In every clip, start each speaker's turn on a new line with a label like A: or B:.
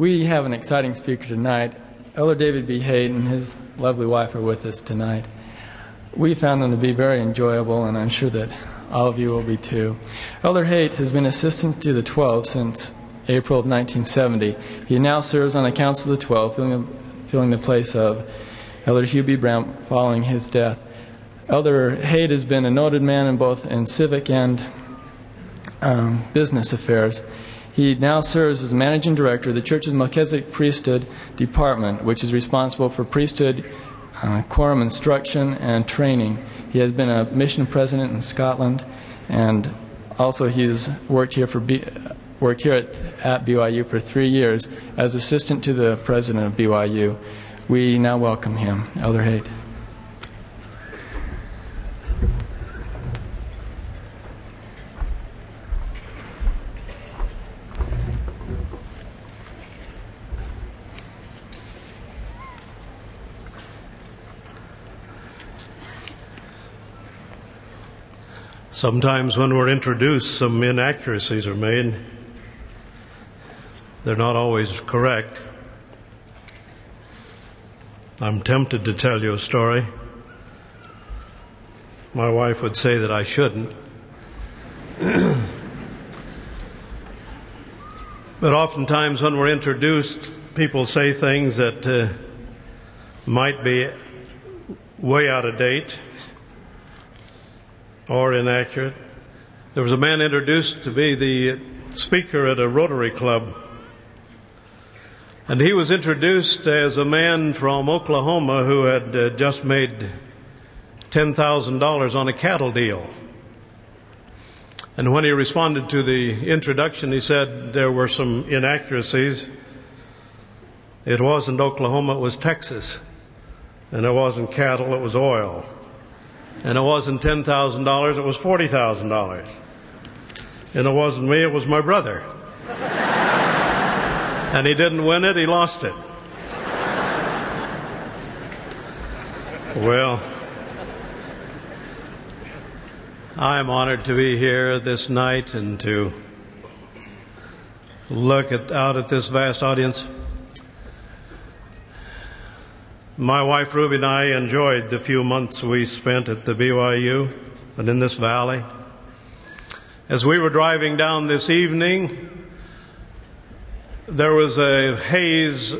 A: We have an exciting speaker tonight. Elder David B. Haight and his lovely wife are with us tonight. We found them to be very enjoyable, and I'm sure that all of you will be too. Elder Haight has been assistant to the 12 since April of 1970. He now serves on the Council of the Twelve, filling, filling the place of Elder Hugh B. Brown following his death. Elder Haight has been a noted man in both in civic and um, business affairs. He now serves as managing director of the church's Melchizedek Priesthood Department, which is responsible for priesthood uh, quorum instruction and training. He has been a mission president in Scotland, and also he's worked here for B- worked here at, at BYU for three years as assistant to the president of BYU. We now welcome him, Elder Haight.
B: Sometimes when we're introduced, some inaccuracies are made. They're not always correct. I'm tempted to tell you a story. My wife would say that I shouldn't. but oftentimes, when we're introduced, people say things that uh, might be way out of date or inaccurate. There was a man introduced to be the speaker at a Rotary Club. And he was introduced as a man from Oklahoma who had uh, just made $10,000 on a cattle deal. And when he responded to the introduction, he said there were some inaccuracies. It wasn't Oklahoma, it was Texas. And it wasn't cattle, it was oil. And it wasn't $10,000, it was $40,000. And it wasn't me, it was my brother. and he didn't win it, he lost it. Well, I'm honored to be here this night and to look at, out at this vast audience. My wife Ruby and I enjoyed the few months we spent at the BYU and in this valley. As we were driving down this evening, there was a haze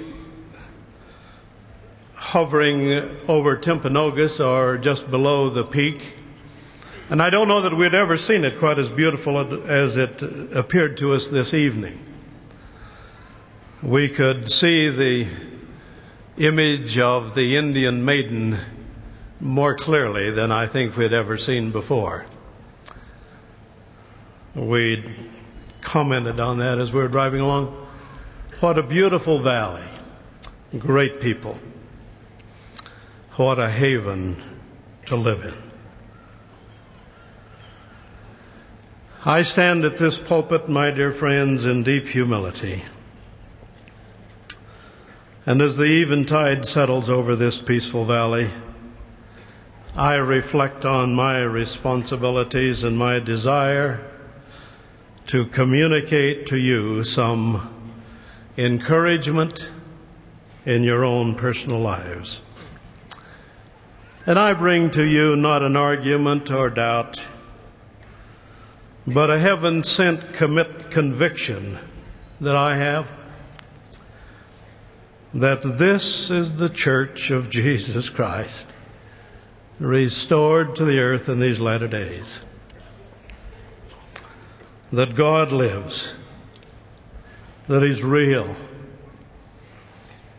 B: hovering over Timpanogos or just below the peak. And I don't know that we'd ever seen it quite as beautiful as it appeared to us this evening. We could see the image of the Indian maiden more clearly than I think we'd ever seen before. We'd commented on that as we were driving along. What a beautiful valley. Great people. What a haven to live in. I stand at this pulpit, my dear friends, in deep humility. And as the eventide settles over this peaceful valley, I reflect on my responsibilities and my desire to communicate to you some encouragement in your own personal lives. And I bring to you not an argument or doubt, but a heaven sent commit conviction that I have that this is the church of Jesus Christ, restored to the earth in these latter days. That God lives, that He's real,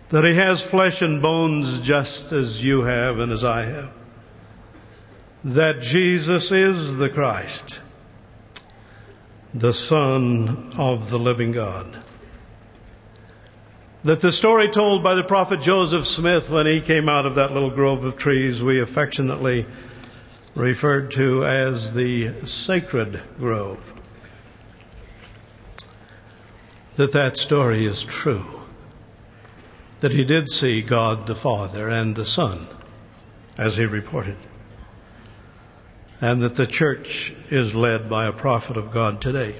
B: that He has flesh and bones just as you have and as I have, that Jesus is the Christ, the Son of the living God that the story told by the prophet Joseph Smith when he came out of that little grove of trees we affectionately referred to as the sacred grove that that story is true that he did see God the Father and the Son as he reported and that the church is led by a prophet of God today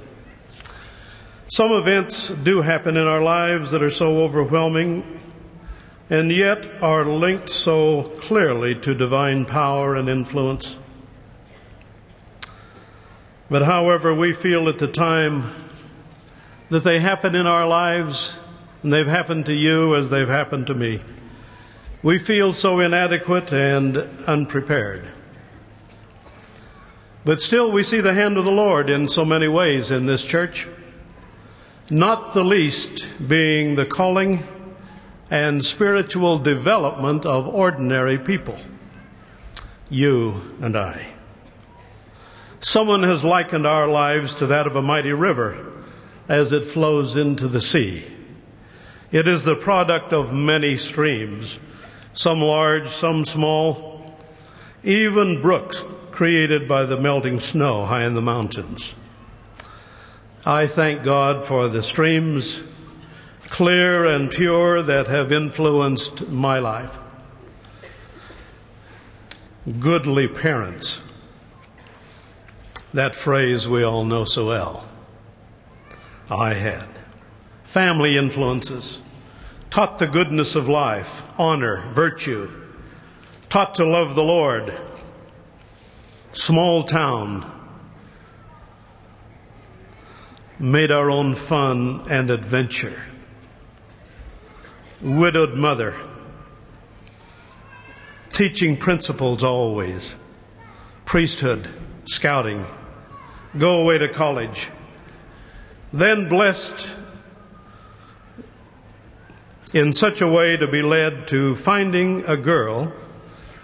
B: Some events do happen in our lives that are so overwhelming and yet are linked so clearly to divine power and influence. But however, we feel at the time that they happen in our lives, and they've happened to you as they've happened to me. We feel so inadequate and unprepared. But still, we see the hand of the Lord in so many ways in this church, not the least being the calling and spiritual development of ordinary people, you and I. Someone has likened our lives to that of a mighty river as it flows into the sea. It is the product of many streams, some large, some small, even brooks created by the melting snow high in the mountains. I thank God for the streams, clear and pure, that have influenced my life. Goodly parents that phrase we all know so well. I had. Family influences. Taught the goodness of life, honor, virtue. Taught to love the Lord. Small town. Made our own fun and adventure. Widowed mother. Teaching principles always. Priesthood, scouting, go away to college. Then blessed in such a way to be led to finding a girl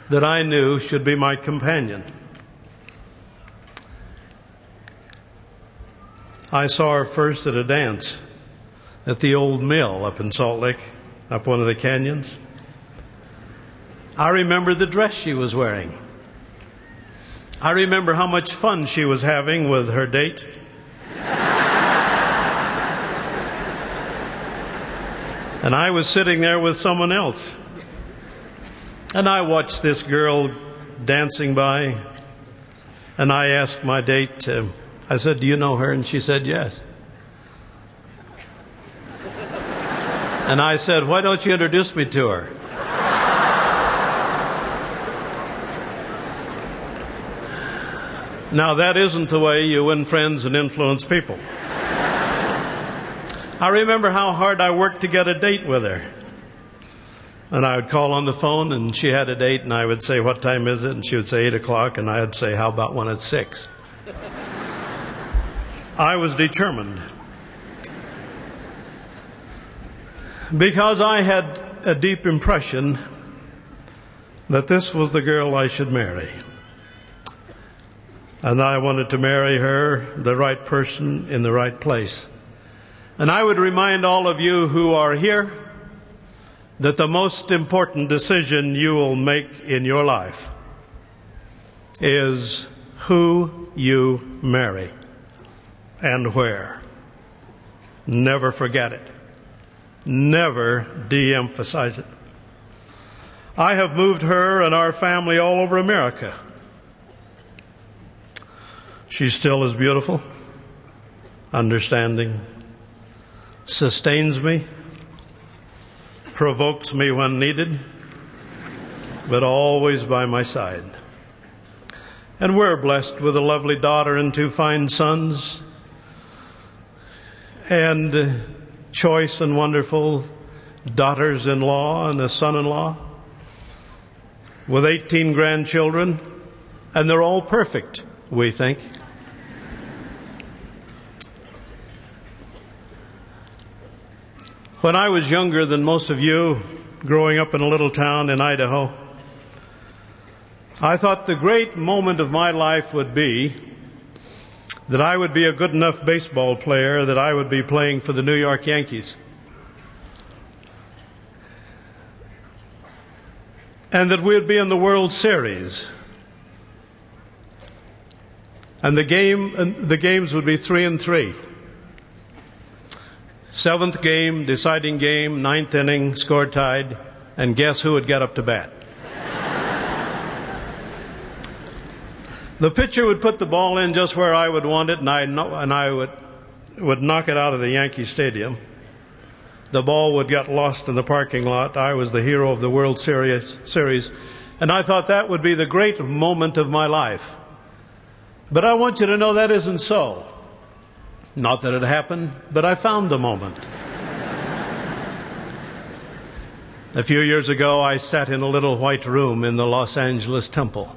B: that I knew should be my companion. I saw her first at a dance at the old mill up in Salt Lake, up one of the canyons. I remember the dress she was wearing. I remember how much fun she was having with her date. and I was sitting there with someone else. And I watched this girl dancing by, and I asked my date, uh, I said, Do you know her? And she said, Yes. And I said, Why don't you introduce me to her? Now, that isn't the way you win friends and influence people. I remember how hard I worked to get a date with her. And I would call on the phone, and she had a date, and I would say, What time is it? And she would say, 8 o'clock, and I would say, How about one at 6? I was determined. Because I had a deep impression that this was the girl I should marry. And I wanted to marry her, the right person, in the right place. And I would remind all of you who are here that the most important decision you will make in your life is who you marry and where. Never forget it. Never de emphasize it. I have moved her and our family all over America. She still is beautiful, understanding, sustains me, provokes me when needed, but always by my side. And we're blessed with a lovely daughter and two fine sons, and choice and wonderful daughters in law and a son in law, with 18 grandchildren, and they're all perfect we think. When I was younger than most of you, growing up in a little town in Idaho, I thought the great moment of my life would be that I would be a good enough baseball player that I would be playing for the New York Yankees. And that we'd be in the World Series and the game, the games would be three and three. Seventh game, deciding game, ninth inning, score tied, and guess who would get up to bat? The pitcher would put the ball in just where I would want it, and I and I would would knock it out of the Yankee Stadium. The ball would get lost in the parking lot. I was the hero of the World Series, series, and I thought that would be the great moment of my life. But I want you to know that isn't so. Not that it happened, but I found the moment. A few years ago, I sat in a little white room in the Los Angeles Temple.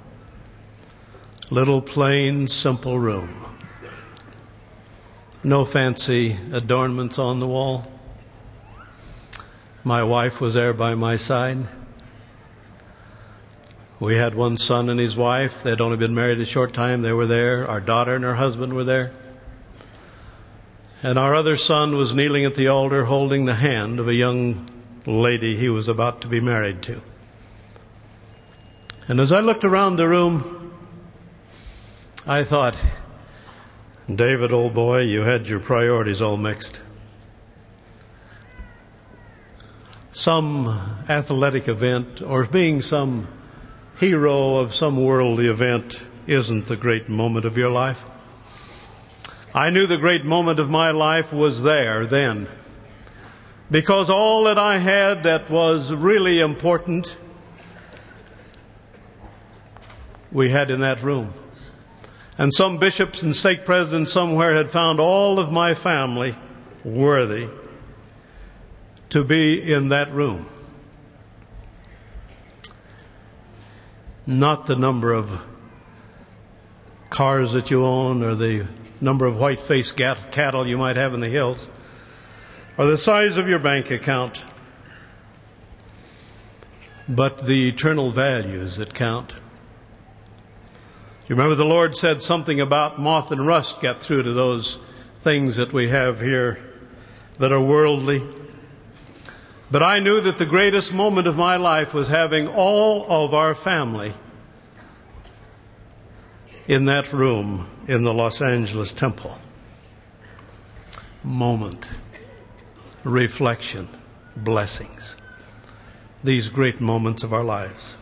B: Little, plain, simple room. No fancy adornments on the wall. My wife was there by my side. We had one son and his wife. They'd only been married a short time. They were there. Our daughter and her husband were there. And our other son was kneeling at the altar holding the hand of a young lady he was about to be married to. And as I looked around the room, I thought, David, old boy, you had your priorities all mixed. Some athletic event or being some hero of some worldly event isn't the great moment of your life. I knew the great moment of my life was there then. Because all that I had that was really important, we had in that room. And some bishops and stake presidents somewhere had found all of my family worthy to be in that room. Not the number of cars that you own or the number of white faced cattle you might have in the hills or the size of your bank account, but the eternal values that count. You remember the Lord said something about moth and rust get through to those things that we have here that are worldly. But I knew that the greatest moment of my life was having all of our family in that room in the Los Angeles temple. Moment reflection, blessings. These great moments of our lives.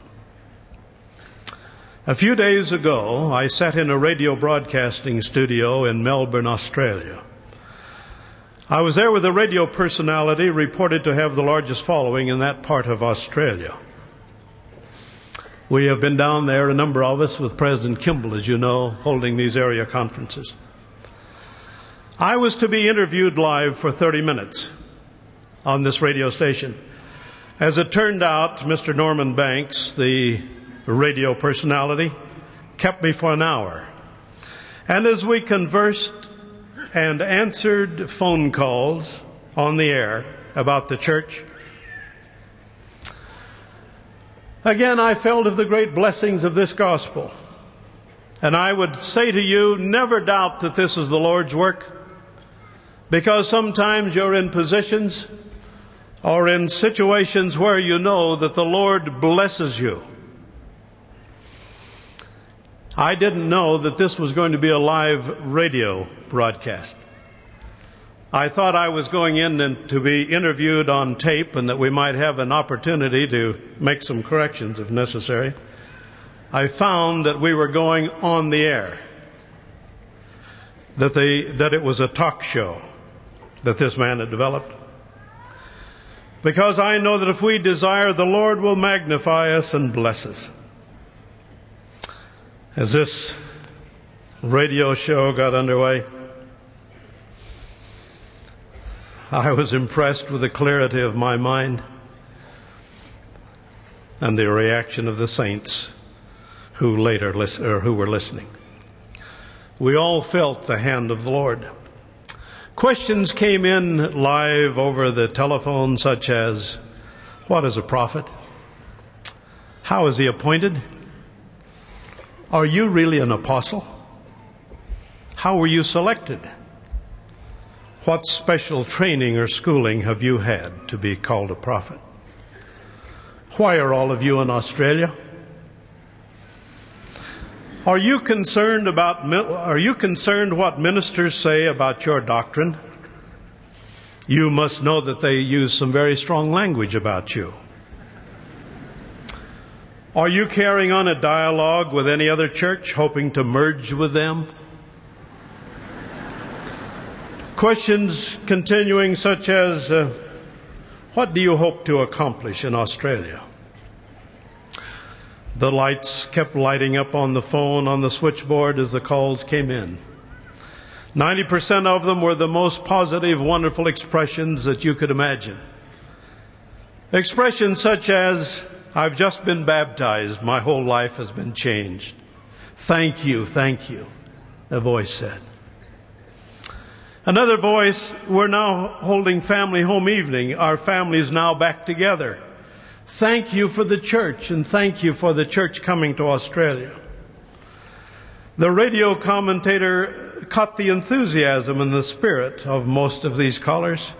B: A few days ago, I sat in a radio broadcasting studio in Melbourne, Australia. I was there with a radio personality reported to have the largest following in that part of Australia. We have been down there, a number of us, with President Kimball, as you know, holding these area conferences. I was to be interviewed live for 30 minutes on this radio station. As it turned out, Mr. Norman Banks, the radio personality, kept me for an hour. And as we conversed and answered phone calls on the air about the church, again I felt of the great blessings of this gospel. And I would say to you, never doubt that this is the Lord's work, because sometimes you're in positions or in situations where you know that the Lord blesses you. I didn't know that this was going to be a live radio broadcast. I thought I was going in and to be interviewed on tape and that we might have an opportunity to make some corrections if necessary. I found that we were going on the air. That, they, that it was a talk show that this man had developed. Because I know that if we desire, the Lord will magnify us and bless us. As this radio show got underway, I was impressed with the clarity of my mind and the reaction of the saints who later or who were listening. We all felt the hand of the Lord. Questions came in live over the telephone, such as What is a prophet? How is he appointed? Are you really an apostle? How were you selected? What special training or schooling have you had to be called a prophet? Why are all of you in Australia? Are you concerned about are you concerned what ministers say about your doctrine? You must know that they use some very strong language about you. Are you carrying on a dialogue with any other church hoping to merge with them? Questions continuing, such as uh, What do you hope to accomplish in Australia? The lights kept lighting up on the phone on the switchboard as the calls came in. 90% of them were the most positive, wonderful expressions that you could imagine. Expressions such as, I've just been baptized, my whole life has been changed. Thank you, thank you, a voice said. Another voice, we're now holding family home evening. Our family is now back together. Thank you for the church and thank you for the church coming to Australia. The radio commentator caught the enthusiasm and the spirit of most of these callers.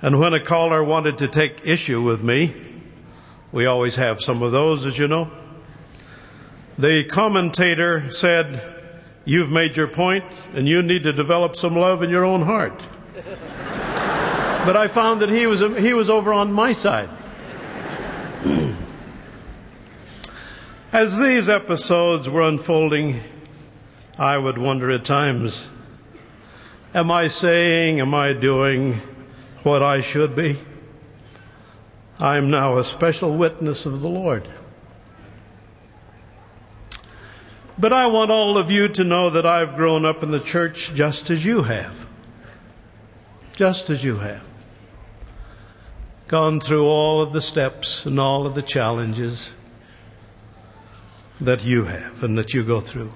B: And when a caller wanted to take issue with me, we always have some of those, as you know, the commentator said, You've made your point, and you need to develop some love in your own heart. but I found that he was, he was over on my side. As these episodes were unfolding, I would wonder at times Am I saying, am I doing what I should be? I am now a special witness of the Lord. But I want all of you to know that I've grown up in the church just as you have. Just as you have. Gone through all of the steps and all of the challenges that you have and that you go through.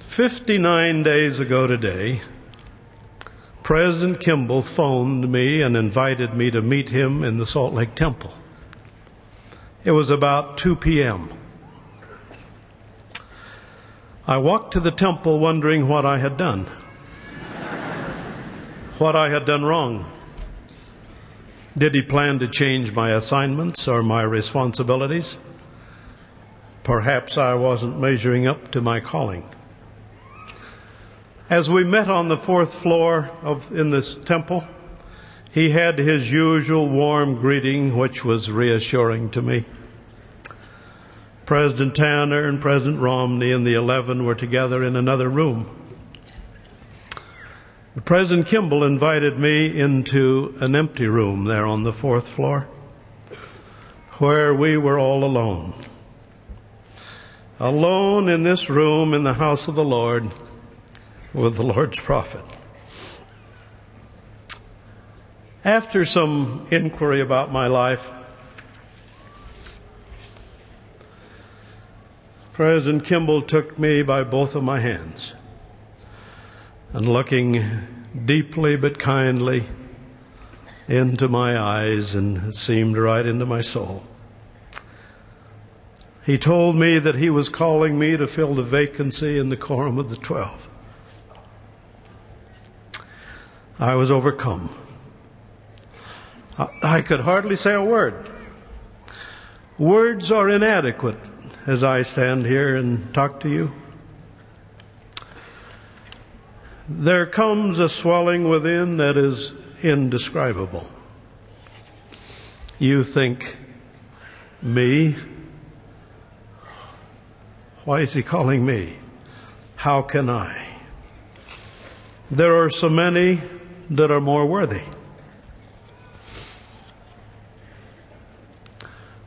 B: 59 days ago today, President Kimball phoned me and invited me to meet him in the Salt Lake Temple. It was about 2 p.m. I walked to the temple wondering what I had done, what I had done wrong. Did he plan to change my assignments or my responsibilities? Perhaps I wasn't measuring up to my calling. As we met on the fourth floor of, in this temple, he had his usual warm greeting, which was reassuring to me. President Tanner and President Romney and the 11 were together in another room. President Kimball invited me into an empty room there on the fourth floor where we were all alone. Alone in this room in the house of the Lord with the Lord's prophet. After some inquiry about my life, President Kimball took me by both of my hands and looking deeply but kindly into my eyes and it seemed right into my soul. He told me that he was calling me to fill the vacancy in the quorum of the twelve. I was overcome. I could hardly say a word. Words are inadequate as I stand here and talk to you. There comes a swelling within that is indescribable. You think, me? Why is he calling me? How can I? There are so many that are more worthy.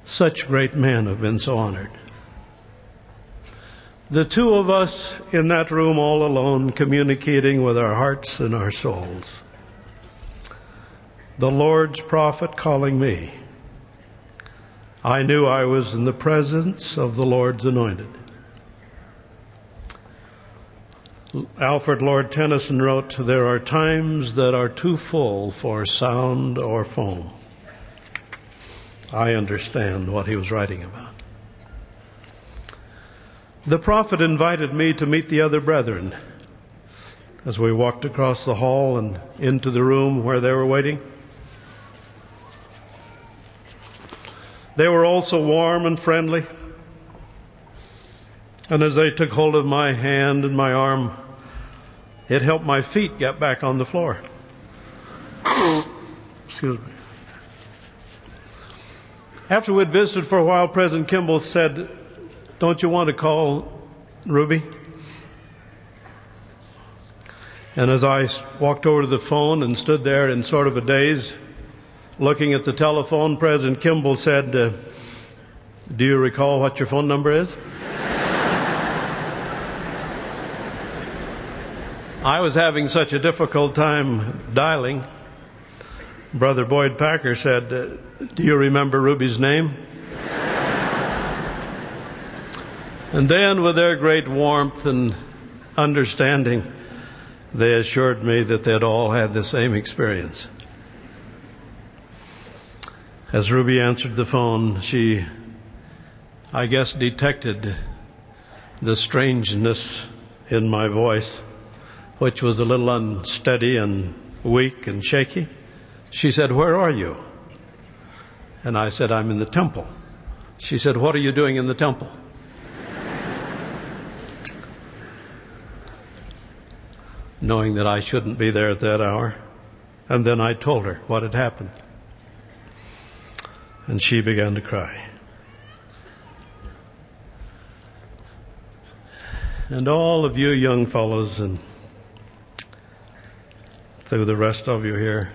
B: Such great men have been so honored. The two of us in that room all alone, communicating with our hearts and our souls. The Lord's prophet calling me. I knew I was in the presence of the Lord's anointed. Alfred Lord Tennyson wrote, There are times that are too full for sound or foam. I understand what he was writing about. The prophet invited me to meet the other brethren as we walked across the hall and into the room where they were waiting. They were also warm and friendly. And as they took hold of my hand and my arm, it helped my feet get back on the floor. Excuse me. After we'd visited for a while, President Kimball said, don't you want to call Ruby? And as I walked over to the phone and stood there in sort of a daze, looking at the telephone, President Kimball said, uh, Do you recall what your phone number is? I was having such a difficult time dialing. Brother Boyd Packer said, uh, Do you remember Ruby's name? and then, with their great warmth and understanding, they assured me that they'd all had the same experience. As Ruby answered the phone, she, I guess, detected the strangeness in my voice, which was a little unsteady and weak and shaky. She said, Where are you? And I said, I'm in the temple. She said, What are you doing in the temple? Knowing that I shouldn't be there at that hour. And then I told her what had happened and she began to cry. And all of you young fellows, and through the rest of you here,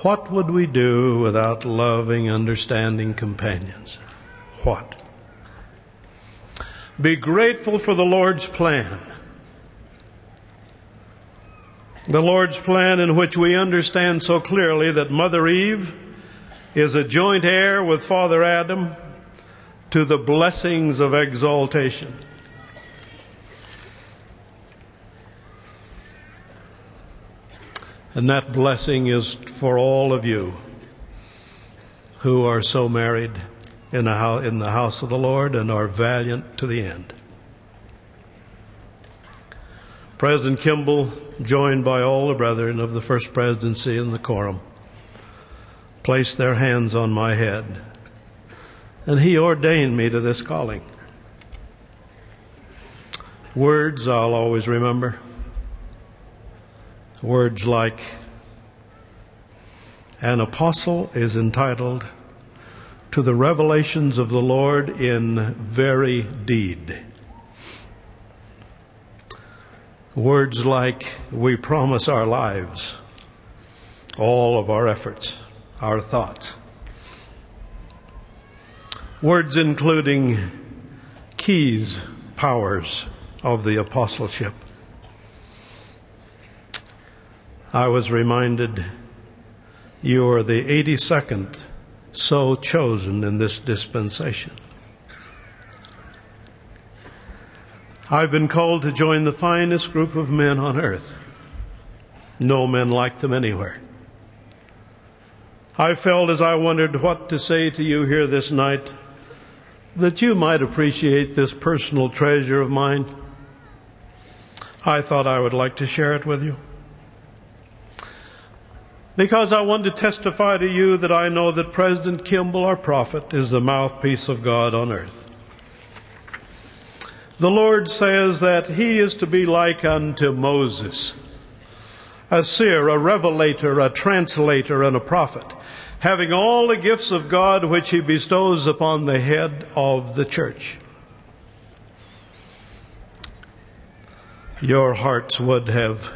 B: what would we do without loving, understanding companions? What? Be grateful for the Lord's plan. The Lord's plan in which we understand so clearly that Mother Eve is a joint heir with Father Adam to the blessings of exaltation. And that blessing is for all of you who are so married in the, house, in the house of the Lord and are valiant to the end. President Kimball, joined by all the brethren of the First Presidency and the Quorum, placed their hands on my head. And He ordained me to this calling. Words I'll always remember. Words like, an apostle is entitled to the revelations of the Lord in very deed. Words like, we promise our lives, all of our efforts our thoughts. Words including keys, powers of the apostleship. I was reminded you are the 82nd so chosen in this dispensation. I've been called to join the finest group of men on earth. No men like them anywhere. I felt as I wondered what to say to you here this night that you might appreciate this personal treasure of mine. I thought I would like to share it with you. Because I want to testify to you that I know that President Kimball, our prophet, is the mouthpiece of God on earth. The Lord says that he is to be like unto Moses, a seer, a revelator, a translator, and a prophet having all the gifts of God which he bestows upon the head of the church. Your hearts would have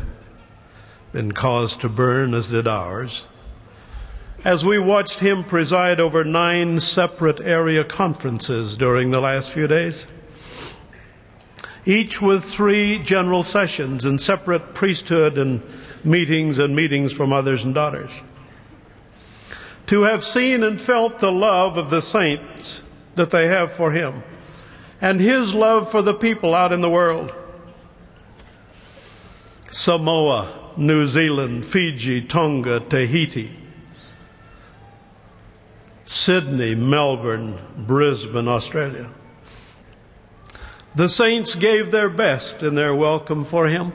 B: been caused to burn as did ours. As we watched him preside over nine separate area conferences during the last few days, each with three general sessions and separate priesthood and meetings and meetings for mothers and daughters. To have seen and felt the love of the saints that they have for him and his love for the people out in the world. Samoa, New Zealand, Fiji, Tonga, Tahiti, Sydney, Melbourne, Brisbane, Australia. The saints gave their best in their welcome for him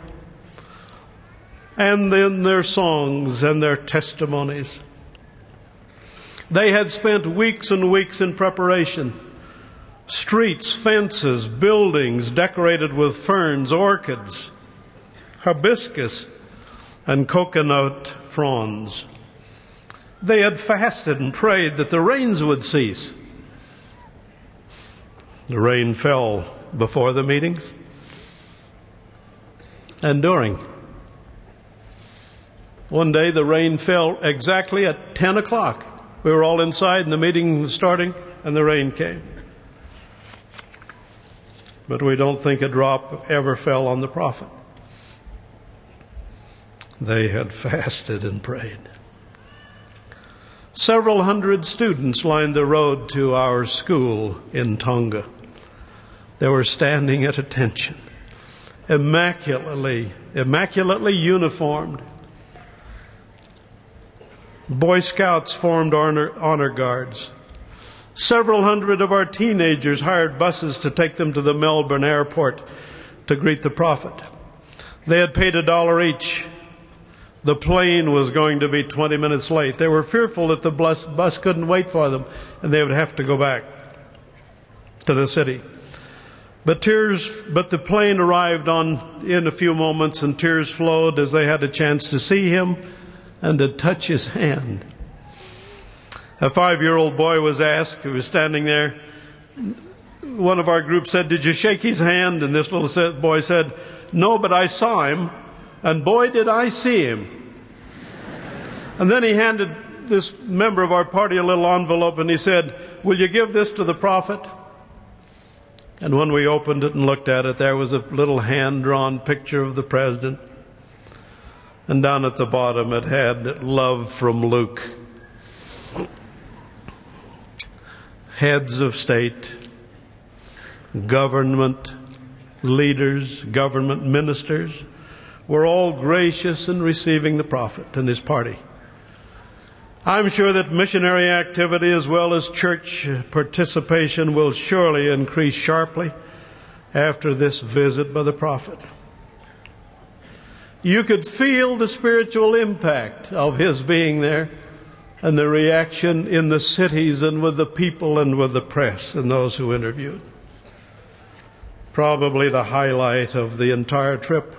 B: and in their songs and their testimonies. They had spent weeks and weeks in preparation. Streets, fences, buildings decorated with ferns, orchids, hibiscus, and coconut fronds. They had fasted and prayed that the rains would cease. The rain fell before the meetings. and during. One day the rain fell exactly at 10 o'clock. We were all inside and the meeting was starting and the rain came. But we don't think a drop ever fell on the prophet. They had fasted and prayed. Several hundred students lined the road to our school in Tonga. They were standing at attention, immaculately, immaculately uniformed. Boy Scouts formed honor, honor guards. Several hundred of our teenagers hired buses to take them to the Melbourne airport to greet the prophet. They had paid a dollar each the plane was going to be 20 minutes late. They were fearful that the bus, bus couldn't wait for them and they would have to go back to the city. But tears, but the plane arrived on in a few moments and tears flowed as they had a chance to see him and to touch his hand. A five year old boy was asked, who was standing there. One of our group said, Did you shake his hand? And this little boy said, No, but I saw him. And boy, did I see him. And then he handed this member of our party a little envelope and he said, Will you give this to the prophet? And when we opened it and looked at it, there was a little hand drawn picture of the president. And down at the bottom it had love from Luke. Heads of state, government leaders, government ministers, were all gracious in receiving the prophet and his party. I'm sure that missionary activity as well as church participation will surely increase sharply after this visit by the prophet. You could feel the spiritual impact of his being there and the reaction in the cities and with the people and with the press and those who interviewed. Probably the highlight of the entire trip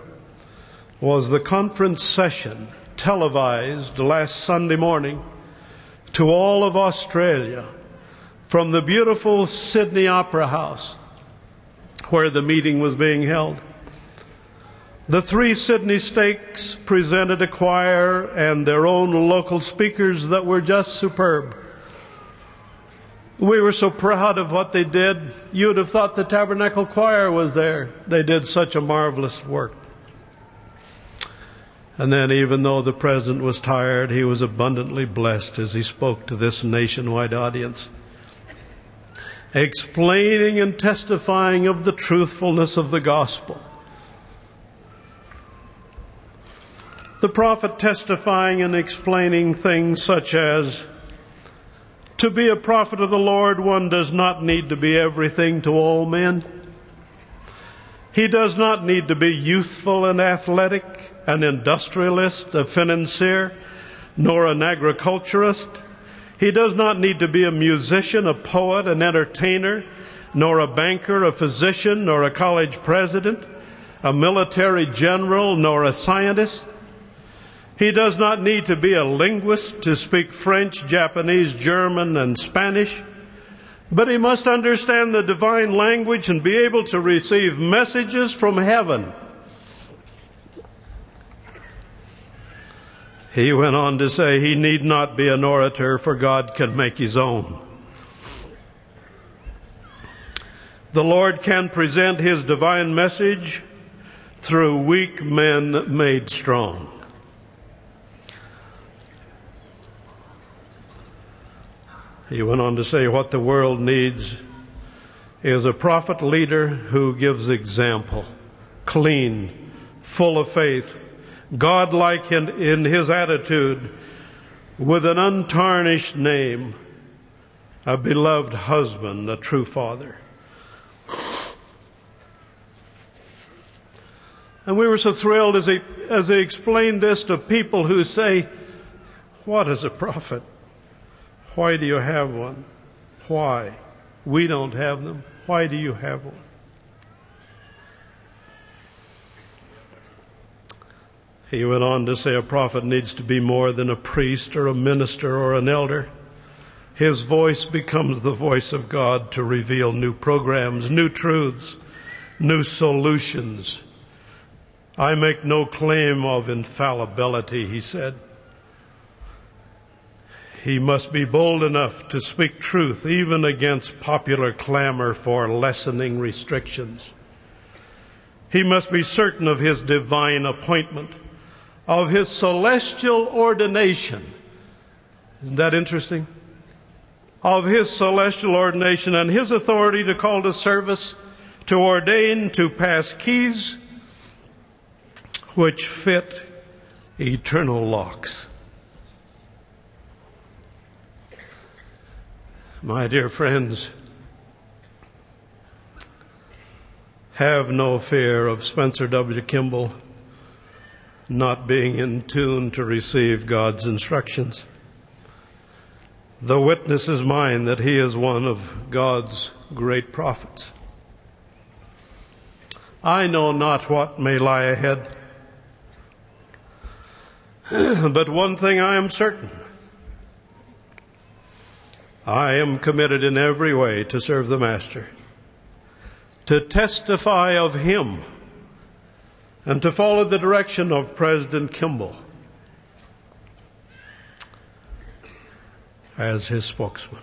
B: was the conference session televised last Sunday morning to all of Australia from the beautiful Sydney Opera House where the meeting was being held. The three Sydney Stakes presented a choir and their own local speakers that were just superb. We were so proud of what they did. You'd have thought the Tabernacle Choir was there. They did such a marvelous work. And then, even though the president was tired, he was abundantly blessed as he spoke to this nationwide audience, explaining and testifying of the truthfulness of the gospel. The prophet testifying and explaining things such as to be a prophet of the Lord, one does not need to be everything to all men. He does not need to be youthful and athletic an industrialist, a financier, nor an agriculturist. He does not need to be a musician, a poet, an entertainer, nor a banker, a physician, nor a college president, a military general, nor a scientist. He does not need to be a linguist to speak French, Japanese, German, and Spanish, but he must understand the divine language and be able to receive messages from heaven He went on to say he need not be an orator, for God can make his own. The Lord can present his divine message through weak men made strong. He went on to say what the world needs is a prophet leader who gives example, clean, full of faith, godlike in, in his attitude, with an untarnished name, a beloved husband, a true father. And we were so thrilled as he, as he explained this to people who say, What is a prophet? Why do you have one? Why? We don't have them. Why do you have one? He went on to say a prophet needs to be more than a priest or a minister or an elder. His voice becomes the voice of God to reveal new programs, new truths, new solutions I make no claim of infallibility, he said. He must be bold enough to speak truth even against popular clamor for lessening restrictions. He must be certain of his divine appointment, of his celestial ordination. Isn't that interesting? Of his celestial ordination and his authority to call to service, to ordain, to pass keys, which fit eternal locks. My dear friends, have no fear of Spencer W. Kimball not being in tune to receive God's instructions. The witness is mine that he is one of God's great prophets. I know not what may lie ahead, but one thing I am certain I am committed in every way to serve the Master, to testify of Him, and to follow the direction of President Kimball as his spokesman.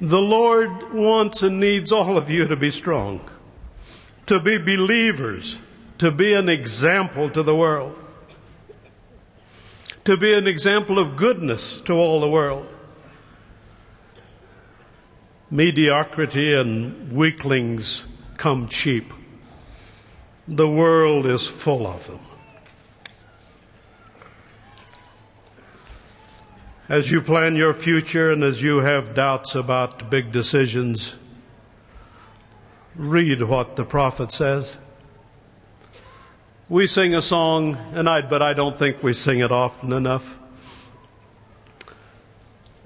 B: The Lord wants and needs all of you to be strong, to be believers, to be an example to the world, to be an example of goodness to all the world mediocrity and weaklings come cheap. The world is full of them. As you plan your future and as you have doubts about big decisions, read what the prophet says. We sing a song, and I, but I don't think we sing it often enough.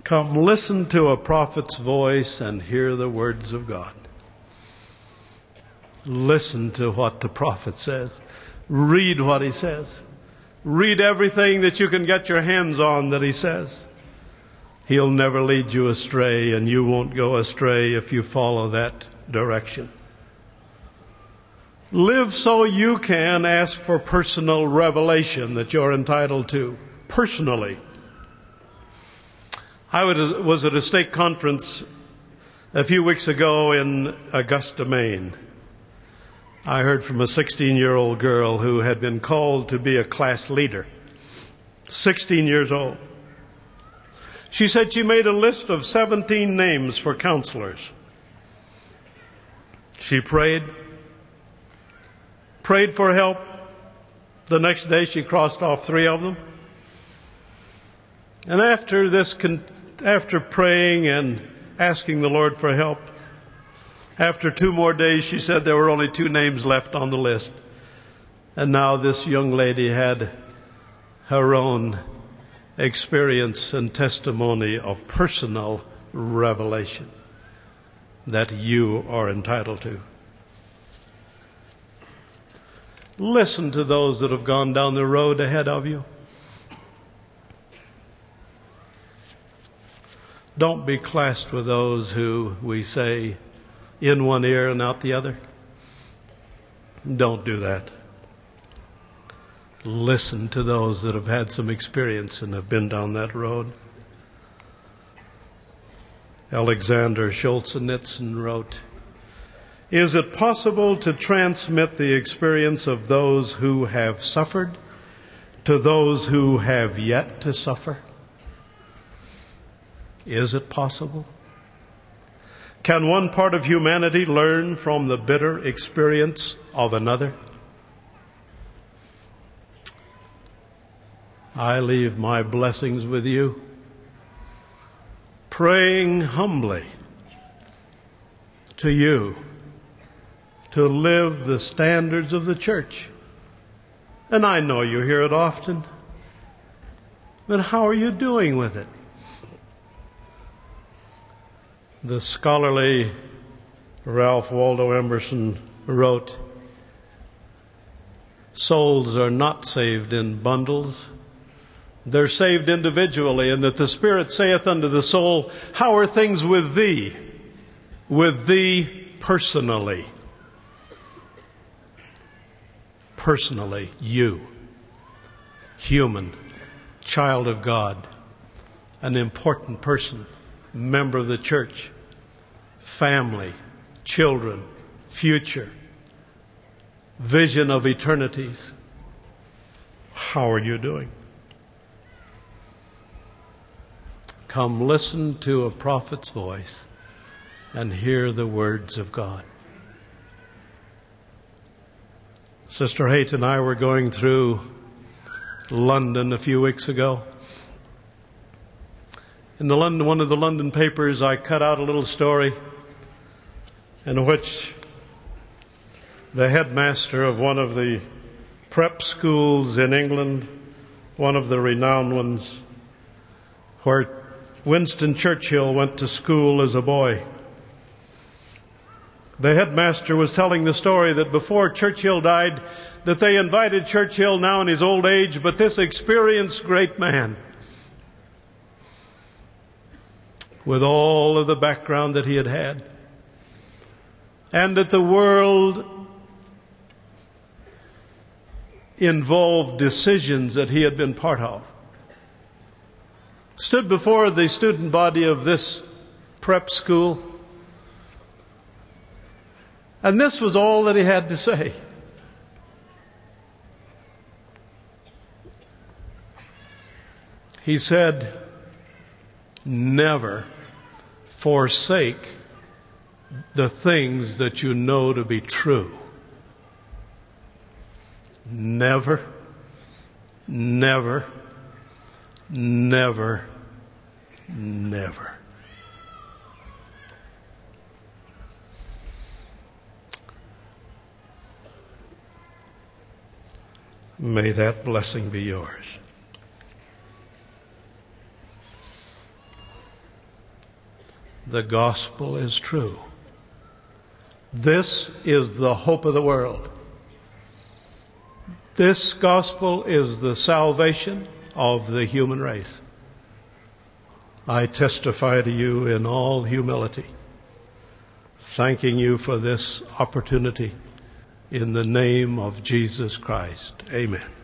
B: Come listen to a prophet's voice and hear the words of God. Listen to what the prophet says. Read what he says. Read everything that you can get your hands on that he says. He'll never lead you astray, and you won't go astray if you follow that direction. Live so you can ask for personal revelation that you're entitled to, personally. I was at a state conference a few weeks ago in Augusta, Maine. I heard from a 16 year old girl who had been called to be a class leader. 16 years old. She said she made a list of 17 names for counselors. She prayed, prayed for help. The next day she crossed off three of them. And after this after praying and asking the Lord for help, after two more days, she said there were only two names left on the list. And now this young lady had her own experience and testimony of personal revelation that you are entitled to. Listen to those that have gone down the road ahead of you. Don't be classed with those who we say in one ear and out the other. Don't do that. Listen to those that have had some experience and have been down that road. Alexander Solzhenitsyn wrote, Is it possible to transmit the experience of those who have suffered to those who have yet to suffer? Is it possible? Can one part of humanity learn from the bitter experience of another? I leave my blessings with you, praying humbly to you to live the standards of the church. And I know you hear it often, but how are you doing with it? The scholarly Ralph Waldo Emerson wrote Souls are not saved in bundles. They're saved individually, and that the Spirit saith unto the soul, How are things with thee? With thee personally. personally, you, human, child of God, an important person, member of the church, family, children, future, vision of eternities. How are you doing? Come listen to a prophet's voice and hear the words of God. Sister Haight and I were going through London a few weeks ago. In the London, one of the London papers, I cut out a little story in which the headmaster of one of the prep schools in England, one of the renowned ones, where Winston Churchill went to school as a boy. The headmaster was telling the story that before Churchill died, that they invited Churchill now in his old age, but this experienced great man, with all of the background that he had had, and that the world involved decisions that he had been part of. Stood before the student body of this prep school, and this was all that he had to say. He said, Never forsake the things that you know to be true. Never, never, never, never. May that blessing be yours. The gospel is true. This is the hope of the world. This gospel is the salvation of the human race. I testify to you in all humility, thanking you for this opportunity in the name of Jesus Christ. Amen.